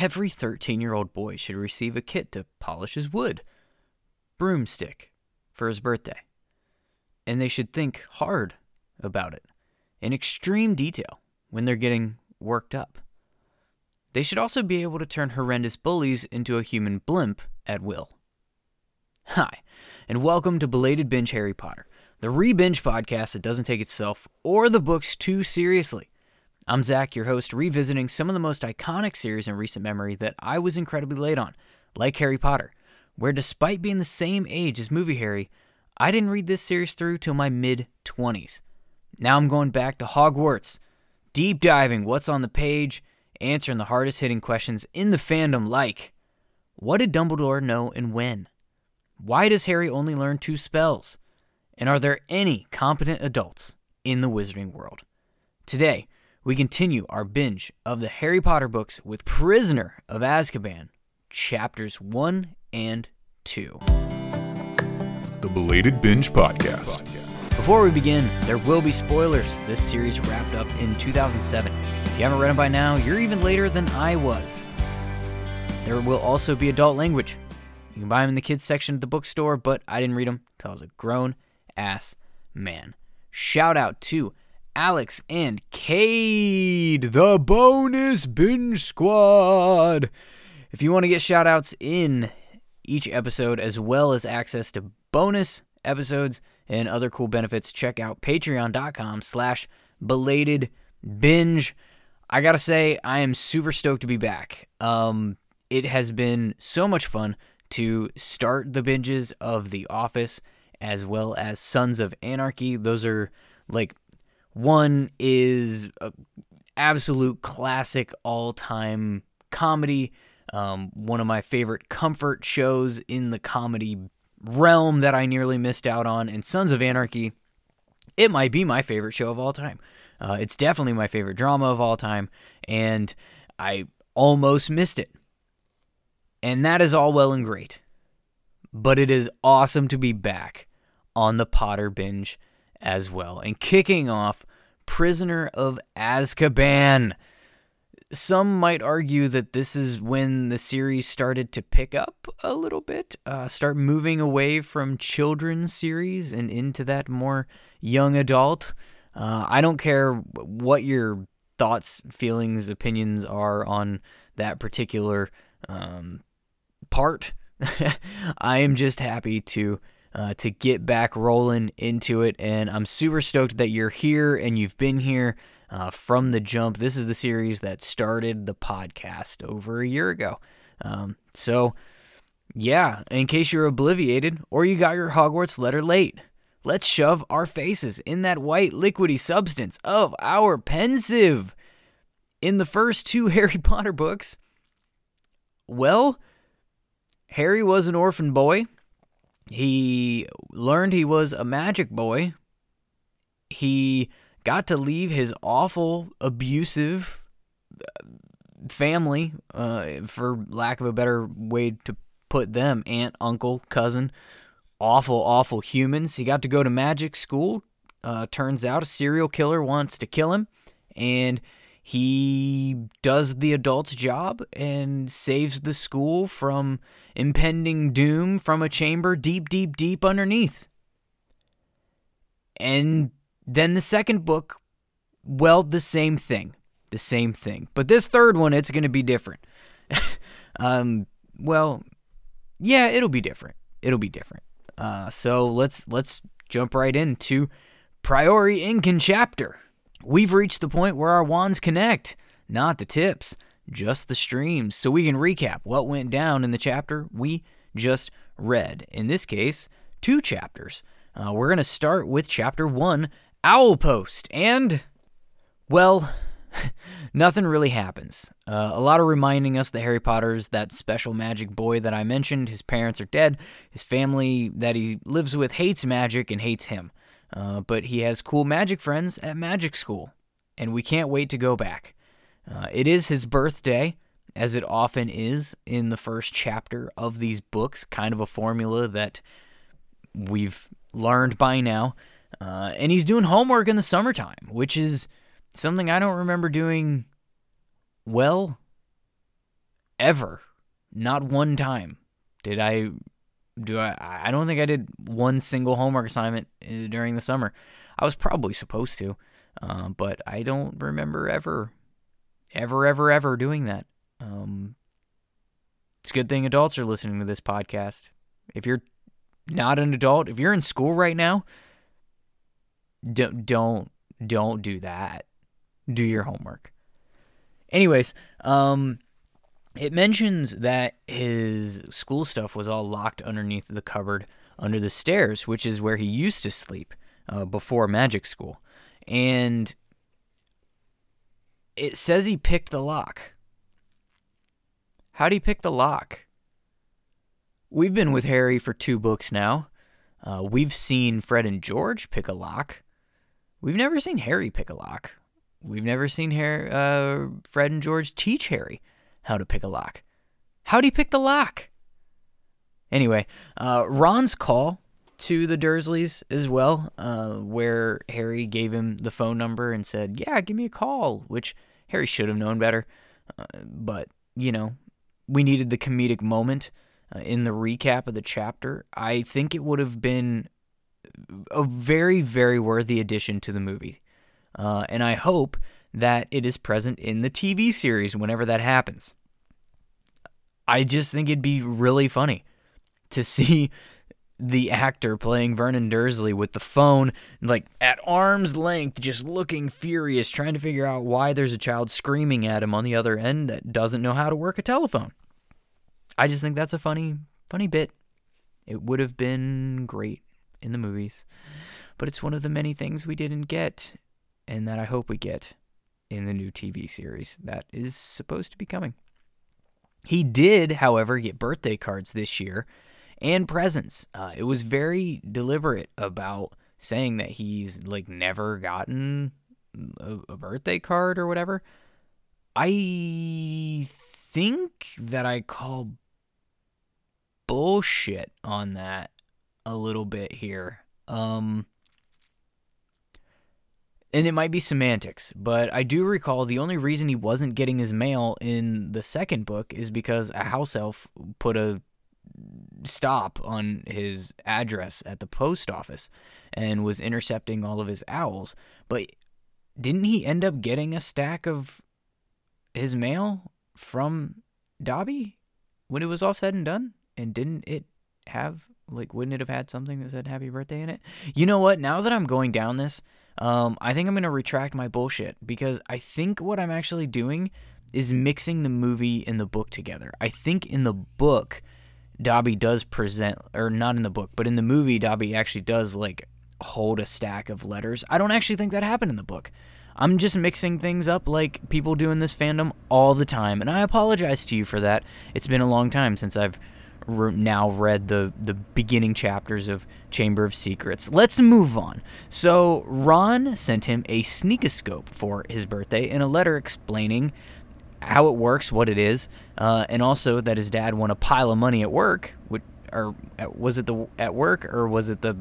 Every 13 year old boy should receive a kit to polish his wood, broomstick, for his birthday. And they should think hard about it in extreme detail when they're getting worked up. They should also be able to turn horrendous bullies into a human blimp at will. Hi, and welcome to Belated Binge Harry Potter, the re binge podcast that doesn't take itself or the books too seriously. I'm Zach, your host, revisiting some of the most iconic series in recent memory that I was incredibly late on, like Harry Potter, where despite being the same age as movie Harry, I didn't read this series through till my mid 20s. Now I'm going back to Hogwarts, deep diving what's on the page, answering the hardest hitting questions in the fandom like what did Dumbledore know and when? Why does Harry only learn two spells? And are there any competent adults in the wizarding world? Today, we continue our binge of the Harry Potter books with Prisoner of Azkaban, chapters 1 and 2. The Belated Binge Podcast. Before we begin, there will be spoilers. This series wrapped up in 2007. If you haven't read them by now, you're even later than I was. There will also be adult language. You can buy them in the kids section at the bookstore, but I didn't read them until I was a grown ass man. Shout out to Alex and Cade, the bonus binge squad. If you want to get shout outs in each episode as well as access to bonus episodes and other cool benefits, check out patreon.com slash belated binge. I gotta say, I am super stoked to be back. Um, it has been so much fun to start the binges of The Office as well as Sons of Anarchy. Those are like one is absolute classic all time comedy. Um, one of my favorite comfort shows in the comedy realm that I nearly missed out on. And Sons of Anarchy, it might be my favorite show of all time. Uh, it's definitely my favorite drama of all time. And I almost missed it. And that is all well and great. But it is awesome to be back on the Potter binge as well. And kicking off Prisoner of Azkaban. Some might argue that this is when the series started to pick up a little bit, uh, start moving away from children's series and into that more young adult. Uh, I don't care what your thoughts, feelings, opinions are on that particular um, part. I am just happy to uh, to get back rolling into it. And I'm super stoked that you're here and you've been here uh, from the jump. This is the series that started the podcast over a year ago. Um, so, yeah, in case you're obliviated or you got your Hogwarts letter late, let's shove our faces in that white liquidy substance of our Pensieve. In the first two Harry Potter books, well, Harry was an orphan boy he learned he was a magic boy. He got to leave his awful, abusive uh, family, uh, for lack of a better way to put them aunt, uncle, cousin, awful, awful humans. He got to go to magic school. Uh, turns out a serial killer wants to kill him, and he does the adult's job and saves the school from impending doom from a chamber deep, deep, deep underneath. And then the second book, well, the same thing. The same thing. But this third one, it's going to be different. um, well, yeah, it'll be different. It'll be different. Uh, so let's let's jump right into Priori Incan chapter. We've reached the point where our wands connect, not the tips, just the streams, so we can recap what went down in the chapter we just read. In this case, two chapters. Uh, we're going to start with chapter one Owl Post, and, well, nothing really happens. Uh, a lot of reminding us that Harry Potter's that special magic boy that I mentioned. His parents are dead. His family that he lives with hates magic and hates him. Uh, but he has cool magic friends at magic school, and we can't wait to go back. Uh, it is his birthday, as it often is in the first chapter of these books, kind of a formula that we've learned by now. Uh, and he's doing homework in the summertime, which is something I don't remember doing well ever, not one time, did I do I I don't think I did one single homework assignment uh, during the summer. I was probably supposed to, uh, but I don't remember ever, ever, ever, ever doing that. Um, it's a good thing adults are listening to this podcast. If you're not an adult, if you're in school right now, don't don't don't do that. Do your homework. Anyways, um it mentions that his school stuff was all locked underneath the cupboard under the stairs, which is where he used to sleep uh, before magic school. And it says he picked the lock. How'd he pick the lock? We've been with Harry for two books now. Uh, we've seen Fred and George pick a lock. We've never seen Harry pick a lock. We've never seen Harry, uh, Fred and George teach Harry how to pick a lock. How'd he pick the lock? Anyway, uh, Ron's call to the Dursleys as well, uh, where Harry gave him the phone number and said, Yeah, give me a call, which Harry should have known better. Uh, but, you know, we needed the comedic moment uh, in the recap of the chapter. I think it would have been a very, very worthy addition to the movie. Uh, and I hope that it is present in the TV series whenever that happens. I just think it'd be really funny to see the actor playing Vernon Dursley with the phone like at arm's length just looking furious trying to figure out why there's a child screaming at him on the other end that doesn't know how to work a telephone. I just think that's a funny funny bit. It would have been great in the movies, but it's one of the many things we didn't get and that I hope we get in the new TV series that is supposed to be coming. He did, however, get birthday cards this year and presents. Uh, it was very deliberate about saying that he's like never gotten a, a birthday card or whatever. I think that I call bullshit on that a little bit here. Um, and it might be semantics, but I do recall the only reason he wasn't getting his mail in the second book is because a house elf put a stop on his address at the post office and was intercepting all of his owls. But didn't he end up getting a stack of his mail from Dobby when it was all said and done? And didn't it have, like, wouldn't it have had something that said happy birthday in it? You know what? Now that I'm going down this, um, I think I'm going to retract my bullshit because I think what I'm actually doing is mixing the movie and the book together. I think in the book, Dobby does present, or not in the book, but in the movie, Dobby actually does like hold a stack of letters. I don't actually think that happened in the book. I'm just mixing things up like people do in this fandom all the time, and I apologize to you for that. It's been a long time since I've now read the the beginning chapters of Chamber of Secrets. Let's move on. So Ron sent him a sneakoscope for his birthday in a letter explaining how it works, what it is, uh, and also that his dad won a pile of money at work. Which, or was it the at work or was it the?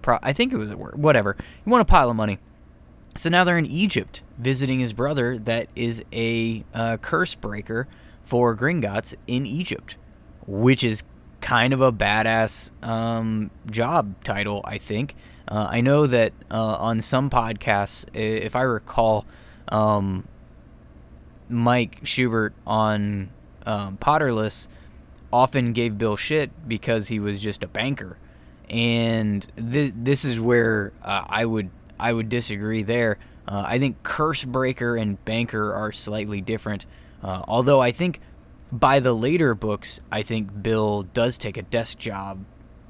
Pro- I think it was at work. Whatever. He won a pile of money. So now they're in Egypt visiting his brother, that is a uh, curse breaker for Gringotts in Egypt which is kind of a badass um, job title, I think. Uh, I know that uh, on some podcasts, if I recall, um, Mike Schubert on um, Potterless often gave Bill shit because he was just a banker, and th- this is where uh, I would I would disagree there. Uh, I think curse breaker and banker are slightly different, uh, although I think by the later books, I think Bill does take a desk job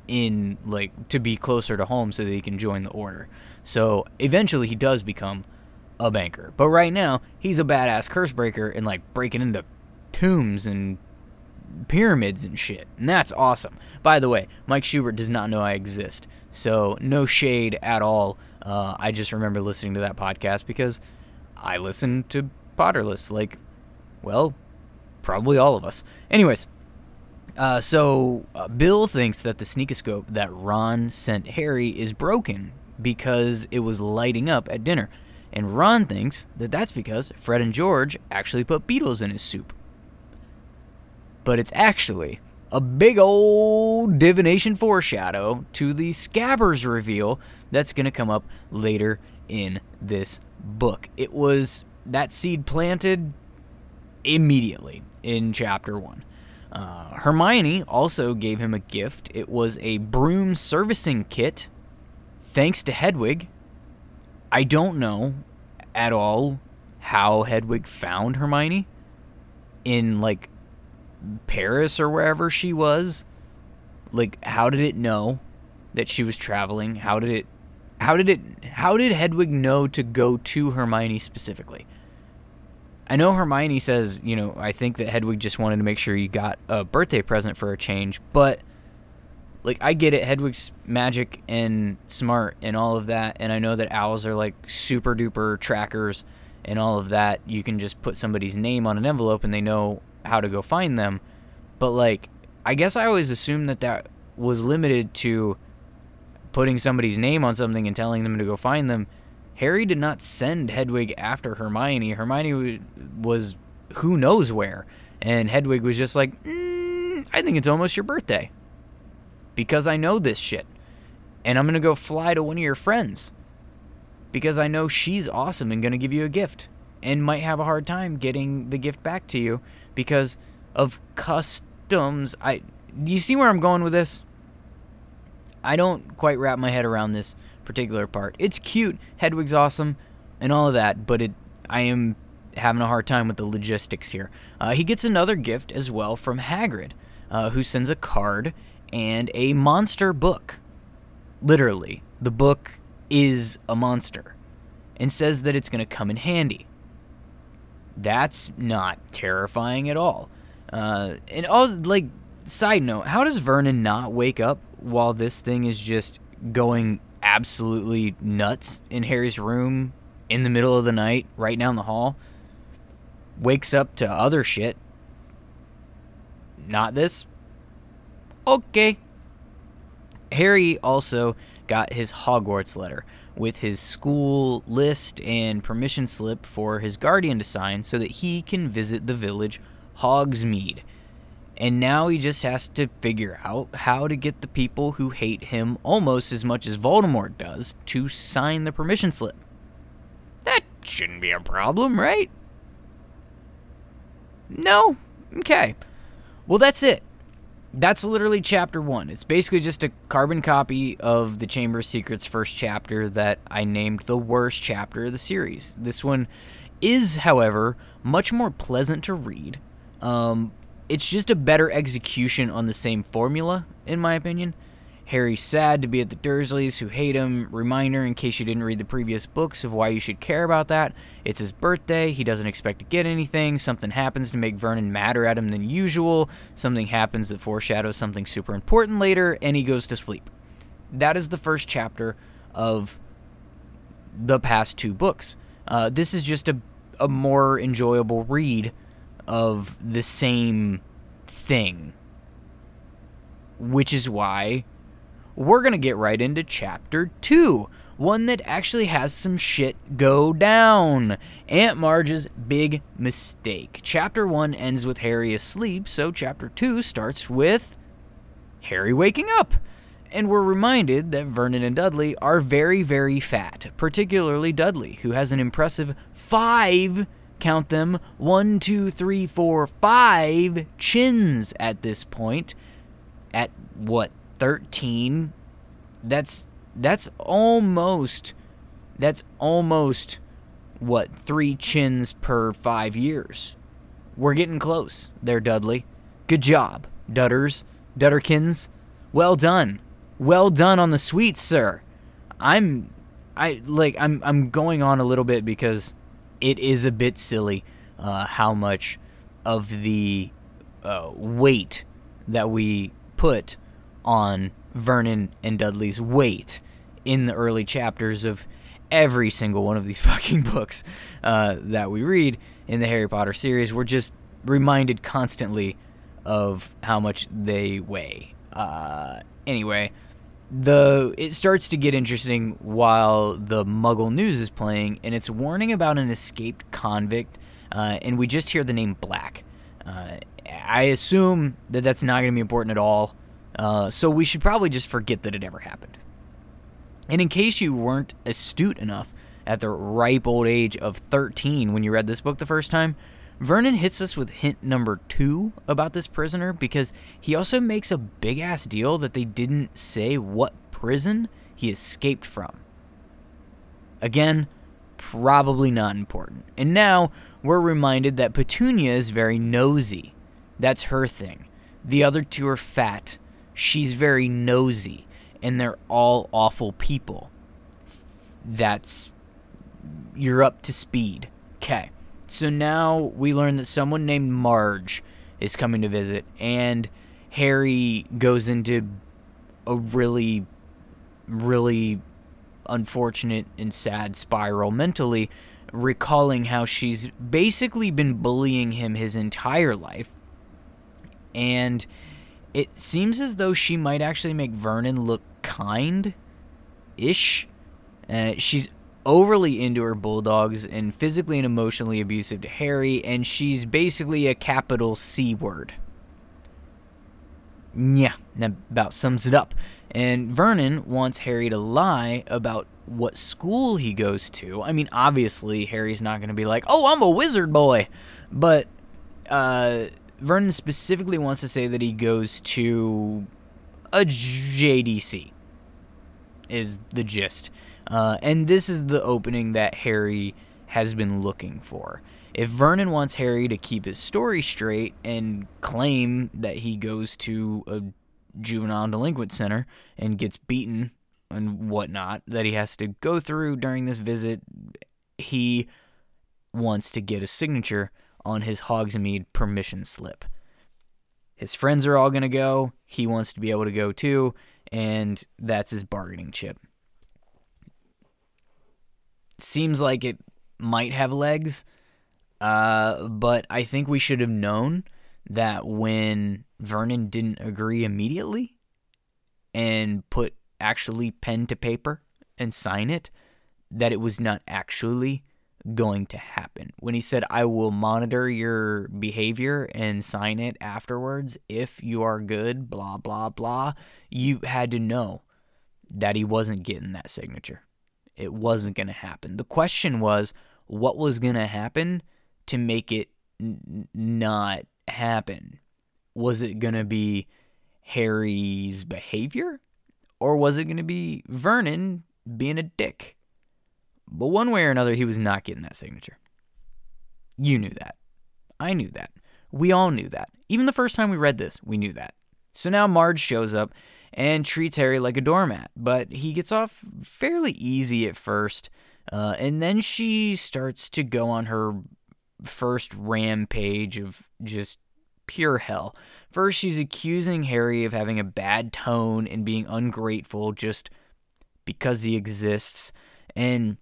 in like to be closer to home so that he can join the order. So eventually he does become a banker. But right now, he's a badass curse breaker and like breaking into tombs and pyramids and shit. And that's awesome. By the way, Mike Schubert does not know I exist. So no shade at all. Uh, I just remember listening to that podcast because I listen to Potterless. Like, well, probably all of us. Anyways, uh, so uh, Bill thinks that the sneakoscope that Ron sent Harry is broken because it was lighting up at dinner. And Ron thinks that that's because Fred and George actually put beetles in his soup. but it's actually a big old divination foreshadow to the Scabbers reveal that's going to come up later in this book. It was that seed planted immediately in chapter one. Uh, Hermione also gave him a gift. It was a broom servicing kit, thanks to Hedwig. I don't know at all how Hedwig found Hermione in like Paris or wherever she was. Like, how did it know that she was traveling? How did it? How did it? How did Hedwig know to go to Hermione specifically? I know Hermione says, you know, I think that Hedwig just wanted to make sure you got a birthday present for a change, but like I get it, Hedwig's magic and smart and all of that, and I know that owls are like super duper trackers and all of that. You can just put somebody's name on an envelope and they know how to go find them. But like, I guess I always assumed that that was limited to putting somebody's name on something and telling them to go find them. Harry did not send Hedwig after Hermione. Hermione was who knows where. And Hedwig was just like, mm, I think it's almost your birthday. Because I know this shit. And I'm going to go fly to one of your friends. Because I know she's awesome and going to give you a gift. And might have a hard time getting the gift back to you because of customs. I you see where I'm going with this? I don't quite wrap my head around this particular part. It's cute, Hedwig's awesome, and all of that, but it I am having a hard time with the logistics here. Uh, he gets another gift as well from Hagrid, uh, who sends a card and a monster book. Literally, the book is a monster, and says that it's going to come in handy. That's not terrifying at all. Uh, and also, like, side note, how does Vernon not wake up while this thing is just going absolutely nuts in Harry's room in the middle of the night, right down the hall? Wakes up to other shit. Not this. Okay. Harry also got his Hogwarts letter with his school list and permission slip for his guardian to sign so that he can visit the village Hogsmeade. And now he just has to figure out how to get the people who hate him almost as much as Voldemort does to sign the permission slip. That shouldn't be a problem, right? No? Okay. Well, that's it that's literally chapter one. It's basically just a carbon copy of the Chamber of Secrets first chapter that I named the worst chapter of the series. This one is, however, much more pleasant to read. Um, it's just a better execution on the same formula, in my opinion. Harry's sad to be at the Dursleys, who hate him. Reminder, in case you didn't read the previous books, of why you should care about that. It's his birthday. He doesn't expect to get anything. Something happens to make Vernon madder at him than usual. Something happens that foreshadows something super important later, and he goes to sleep. That is the first chapter of the past two books. Uh, this is just a, a more enjoyable read of the same thing. Which is why we're going to get right into chapter 2, one that actually has some shit go down. Aunt Marge's big mistake. Chapter 1 ends with Harry asleep, so chapter 2 starts with Harry waking up. And we're reminded that Vernon and Dudley are very, very fat, particularly Dudley, who has an impressive five, count them, one, two, three, four, five chins at this point. At what, 13 that's that's almost that's almost what 3 chins per 5 years. We're getting close there dudley. Good job dudders dudderkins well done. Well done on the sweets sir. I'm i like i'm i'm going on a little bit because it is a bit silly uh, how much of the uh, weight that we put on Vernon and Dudley's weight in the early chapters of every single one of these fucking books uh, that we read in the Harry Potter series. We're just reminded constantly of how much they weigh. Uh, anyway, the it starts to get interesting while the Muggle news is playing, and it's warning about an escaped convict, uh, and we just hear the name Black. Uh, I assume that that's not going to be important at all. Uh, so we should probably just forget that it ever happened. And in case you weren't astute enough at the ripe old age of 13 when you read this book the first time, Vernon hits us with hint number two about this prisoner because he also makes a big ass deal that they didn't say what prison he escaped from. Again, probably not important. And now we're reminded that Petunia is very nosy. That's her thing. The other two are fat. She's very nosy. And they're all awful people. That's. You're up to speed. Okay. So now we learn that someone named Marge is coming to visit, and Harry goes into a really, really unfortunate and sad spiral mentally, recalling how she's basically been bullying him his entire life. And it seems as though she might actually make Vernon look kind ish. Uh, she's overly into her bulldogs and physically and emotionally abusive to Harry, and she's basically a capital C word. Yeah, that about sums it up. And Vernon wants Harry to lie about what school he goes to. I mean, obviously, Harry's not going to be like, oh, I'm a wizard boy. But uh, Vernon specifically wants to say that he goes to a JDC, is the gist. Uh, and this is the opening that Harry has been looking for. If Vernon wants Harry to keep his story straight and claim that he goes to a juvenile delinquent center and gets beaten and whatnot that he has to go through during this visit, he wants to get a signature on his Hogsmeade permission slip. His friends are all going to go. He wants to be able to go too, and that's his bargaining chip. Seems like it might have legs, uh, but I think we should have known that when Vernon didn't agree immediately and put actually pen to paper and sign it, that it was not actually going to happen. When he said, I will monitor your behavior and sign it afterwards if you are good, blah, blah, blah, you had to know that he wasn't getting that signature. It wasn't going to happen. The question was, what was going to happen to make it n- not happen? Was it going to be Harry's behavior? Or was it going to be Vernon being a dick? But one way or another, he was not getting that signature. You knew that. I knew that. We all knew that. Even the first time we read this, we knew that. So now Marge shows up and treats Harry like a doormat, but he gets off fairly easy at first. Uh, and then she starts to go on her first rampage of just pure hell. First, she's accusing Harry of having a bad tone and being ungrateful just because he exists. And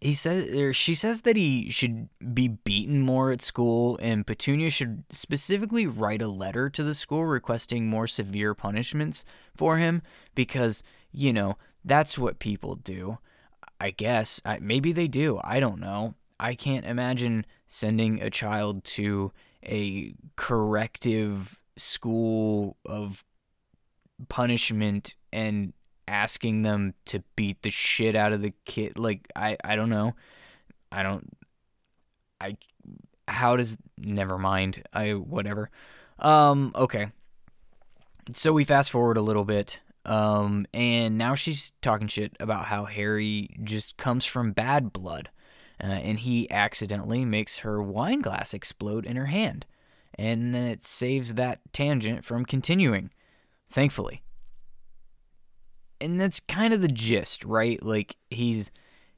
he says or she says that he should be beaten more at school and Petunia should specifically write a letter to the school requesting more severe punishments for him because, you know, that's what people do. I guess I, maybe they do. I don't know. I can't imagine sending a child to a corrective school of punishment and asking them to beat the shit out of the kid like i i don't know i don't i how does never mind i whatever um okay so we fast forward a little bit um and now she's talking shit about how harry just comes from bad blood uh, and he accidentally makes her wine glass explode in her hand. And then it saves that tangent from continuing, thankfully. And that's kind of the gist, right? Like he's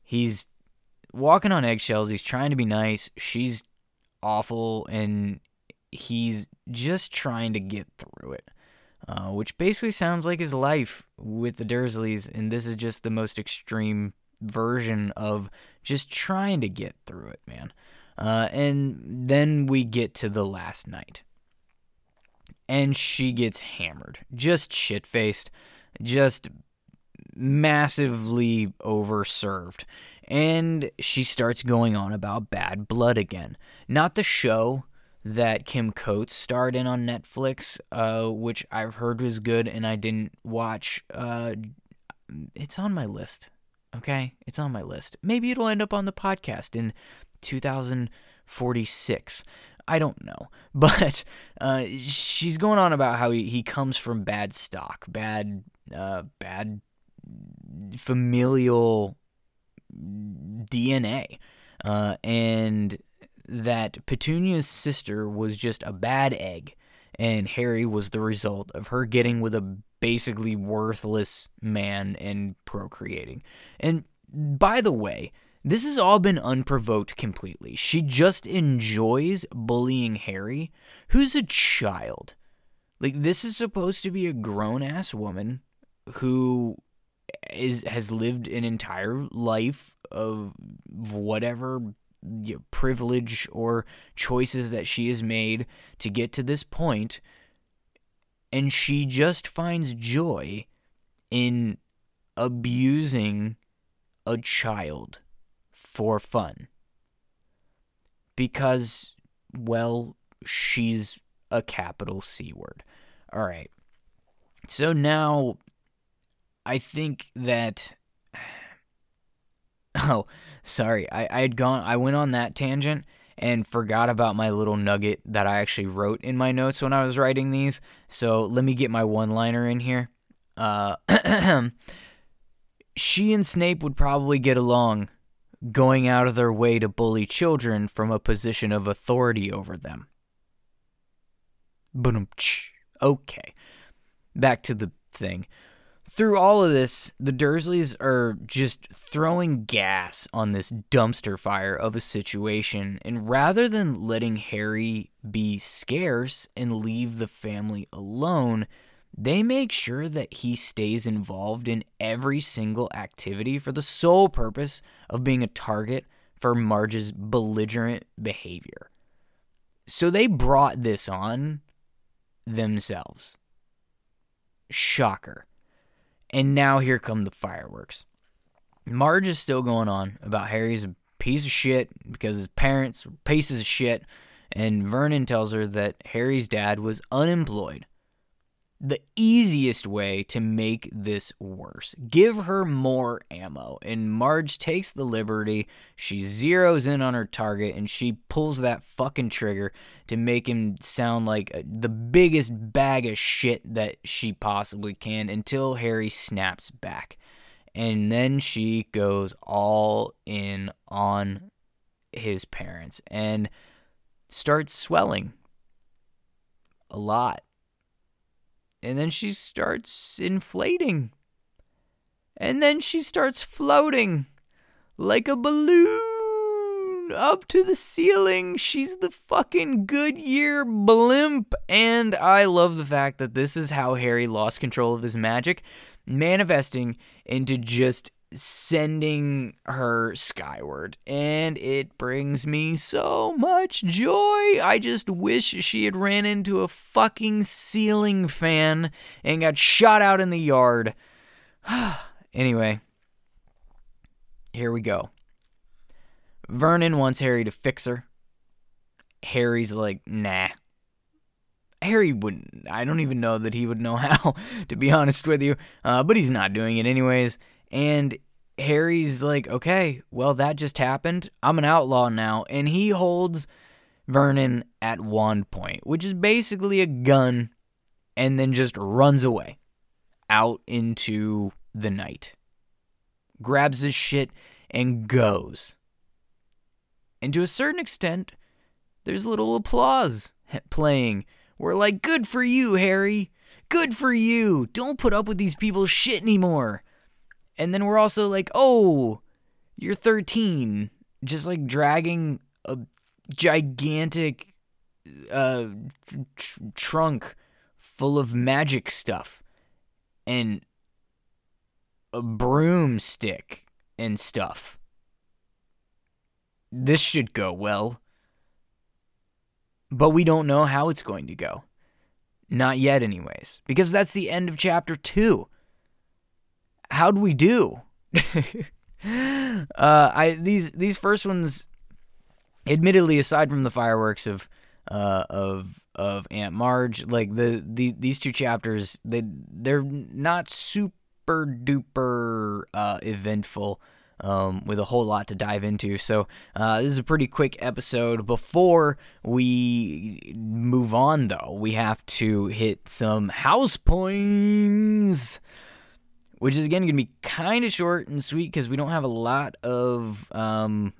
he's walking on eggshells, he's trying to be nice, she's awful and he's just trying to get through it. Uh, which basically sounds like his life with the Dursleys, and this is just the most extreme version of just trying to get through it, man. Uh, and then we get to the last night. And she gets hammered, just shit faced, just massively overserved. And she starts going on about bad blood again. Not the show, that Kim Coates starred in on Netflix, uh, which I've heard was good and I didn't watch. Uh, it's on my list. Okay, it's on my list. Maybe it'll end up on the podcast in 2046. I don't know, but uh, she's going on about how he, he comes from bad stock, bad, uh, bad familial DNA, uh, and that Petunia's sister was just a bad egg, and Harry was the result of her getting with a basically worthless man and procreating. And by the way, this has all been unprovoked completely. She just enjoys bullying Harry, who's a child. Like this is supposed to be a grown ass woman who is has lived an entire life of whatever you know, privilege or choices that she has made to get to this point and she just finds joy in abusing a child for fun because well she's a capital C word. All right. So now I think that Oh, sorry. I, I had gone I went on that tangent and forgot about my little nugget that I actually wrote in my notes when I was writing these. So let me get my one liner in here. Uh she and Snape would probably get along, going out of their way to bully children from a position of authority over them. Okay. Back to the thing through all of this, the Dursleys are just throwing gas on this dumpster fire of a situation. And rather than letting Harry be scarce and leave the family alone, they make sure that he stays involved in every single activity for the sole purpose of being a target for Marge's belligerent behavior. So they brought this on themselves. Shocker. And now here come the fireworks. Marge is still going on about Harry's a piece of shit because his parents were pieces of shit, and Vernon tells her that Harry's dad was unemployed the easiest way to make this worse. Give her more ammo. And Marge takes the liberty. She zeroes in on her target and she pulls that fucking trigger to make him sound like uh, the biggest bag of shit that she possibly can until Harry snaps back. And then she goes all in on his parents and starts swelling a lot and then she starts inflating. And then she starts floating like a balloon up to the ceiling. She's the fucking Goodyear blimp. And I love the fact that this is how Harry lost control of his magic, manifesting into just sending her skyward. And it brings me so much joy. I just wish she had ran into a fucking ceiling fan and got shot out in the yard. anyway, here we go. Vernon wants Harry to fix her. Harry's like, nah. Harry wouldn't. I don't even know that he would know how, to be honest with you. Uh, but he's not doing it anyways. And Harry's like, okay, well, that just happened. I'm an outlaw now. And he holds Vernon at wand point, which is basically a gun, and then just runs away out into the night. Grabs his shit and goes. And to a certain extent, there's little applause playing. We're like, good for you, Harry. Good for you. Don't put up with these people's shit anymore. And then we're also like, oh, you're 13. Just like dragging a gigantic uh, tr- trunk full of magic stuff and a broomstick and stuff. This should go well. But we don't know how it's going to go. Not yet, anyways. Because that's the end of chapter two how'd we do? uh, I these these first ones, admittedly, aside from the fireworks of uh, of of Aunt Marge. Like the, the these two chapters, they they're not super duper uh, eventful. Um, with a whole lot to dive into. So, uh, this is a pretty quick episode. Before we move on, though, we have to hit some house points which is again going to be kind of short and sweet because we don't have a lot of um,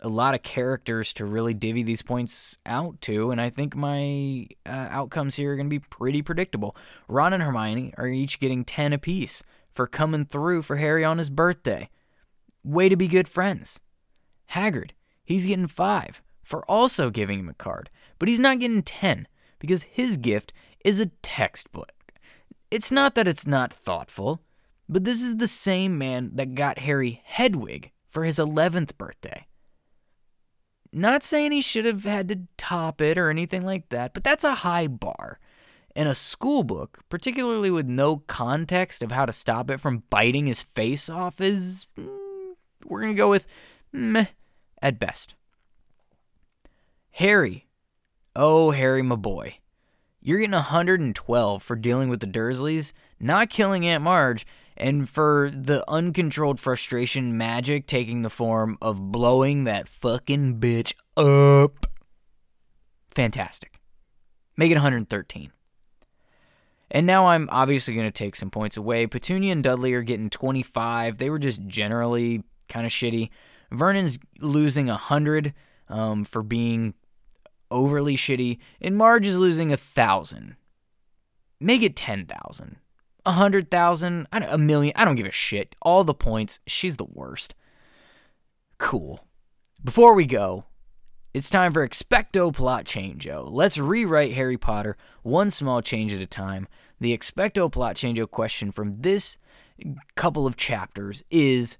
a lot of characters to really divvy these points out to, and I think my uh, outcomes here are going to be pretty predictable. Ron and Hermione are each getting ten apiece for coming through for Harry on his birthday. Way to be good friends. Hagrid, he's getting five for also giving him a card, but he's not getting ten because his gift is a textbook. It's not that it's not thoughtful. But this is the same man that got Harry Hedwig for his 11th birthday. Not saying he should have had to top it or anything like that, but that's a high bar. And a school book, particularly with no context of how to stop it from biting his face off, is. Mm, we're going to go with meh at best. Harry. Oh, Harry, my boy. You're getting 112 for dealing with the Dursleys, not killing Aunt Marge, and for the uncontrolled frustration magic taking the form of blowing that fucking bitch up. Fantastic. Make it 113. And now I'm obviously going to take some points away. Petunia and Dudley are getting 25. They were just generally kind of shitty. Vernon's losing 100 um, for being overly shitty. And Marge is losing a 1,000. Make it 10,000 a hundred thousand, a million. I don't give a shit. All the points. She's the worst. Cool. Before we go, it's time for expecto plot changeo. Let's rewrite Harry Potter one small change at a time. The expecto plot changeo question from this couple of chapters is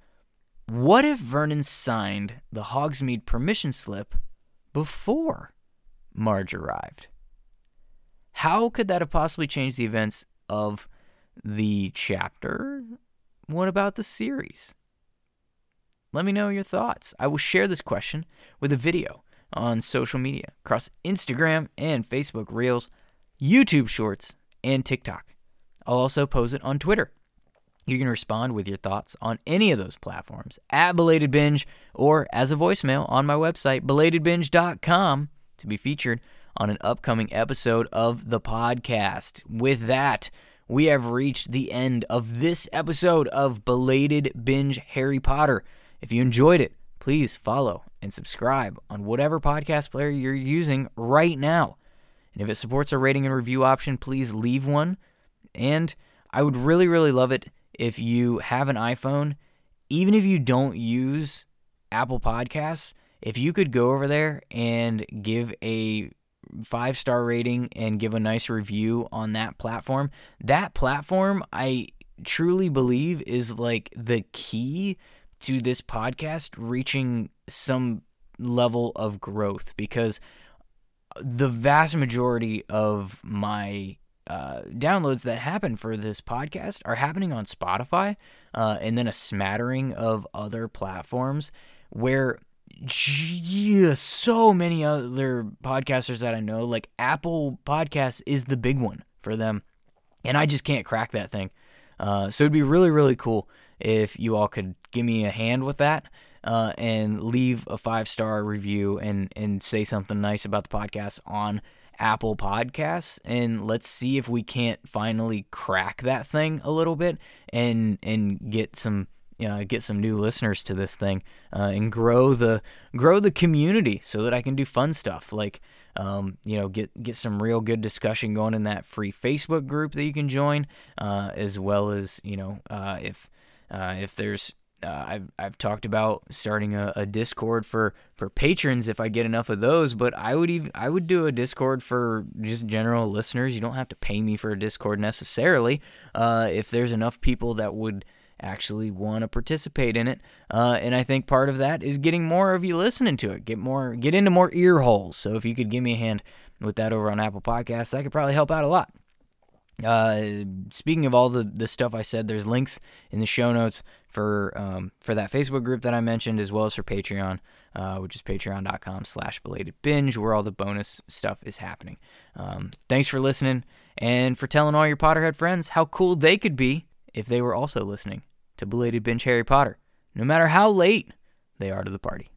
what if Vernon signed the Hogsmeade permission slip before Marge arrived? How could that have possibly changed the events of the chapter? What about the series? Let me know your thoughts. I will share this question with a video on social media across Instagram and Facebook Reels, YouTube Shorts, and TikTok. I'll also post it on Twitter. You can respond with your thoughts on any of those platforms at Belated Binge or as a voicemail on my website, belatedbinge.com, to be featured on an upcoming episode of the podcast. With that, we have reached the end of this episode of Belated Binge Harry Potter. If you enjoyed it, please follow and subscribe on whatever podcast player you're using right now. And if it supports a rating and review option, please leave one. And I would really, really love it if you have an iPhone, even if you don't use Apple Podcasts, if you could go over there and give a five star rating and give a nice review on that platform. That platform, I truly believe, is like the key to this podcast reaching some level of growth because the vast majority of my uh, downloads that happen for this podcast are happening on Spotify uh, and then a smattering of other platforms where yeah, so many other podcasters that I know, like Apple Podcasts is the big one for them. And I just can't crack that thing. Uh, so it'd be really, really cool if you all could give me a hand with that uh, and leave a five star review and, and say something nice about the podcast on Apple Podcasts. And let's see if we can't finally crack that thing a little bit and, and get some uh, get some new listeners to this thing uh, and grow the grow the community so that I can do fun stuff like um, you know get get some real good discussion going in that free Facebook group that you can join uh, as well as you know uh, if uh, if there's uh, I've I've talked about starting a, a, Discord for, for patrons if I get enough of those, but I would even I would do a Discord for just general listeners. You don't have to pay me for a Discord necessarily. if there's enough people that would actually want to participate in it. Uh, and I think part of that is getting more of you listening to it. Get more, get into more ear holes. So if you could give me a hand with that over on Apple Podcasts, that could probably help out a lot. Uh, speaking of all the, the stuff I said, there's links in the show notes for um, for that Facebook group that I mentioned, as well as for Patreon, uh, which is patreon.com slash belated binge, where all the bonus stuff is happening. Um, thanks for listening and for telling all your Potterhead friends how cool they could be if they were also listening to Belated Binge Harry Potter, no matter how late they are to the party.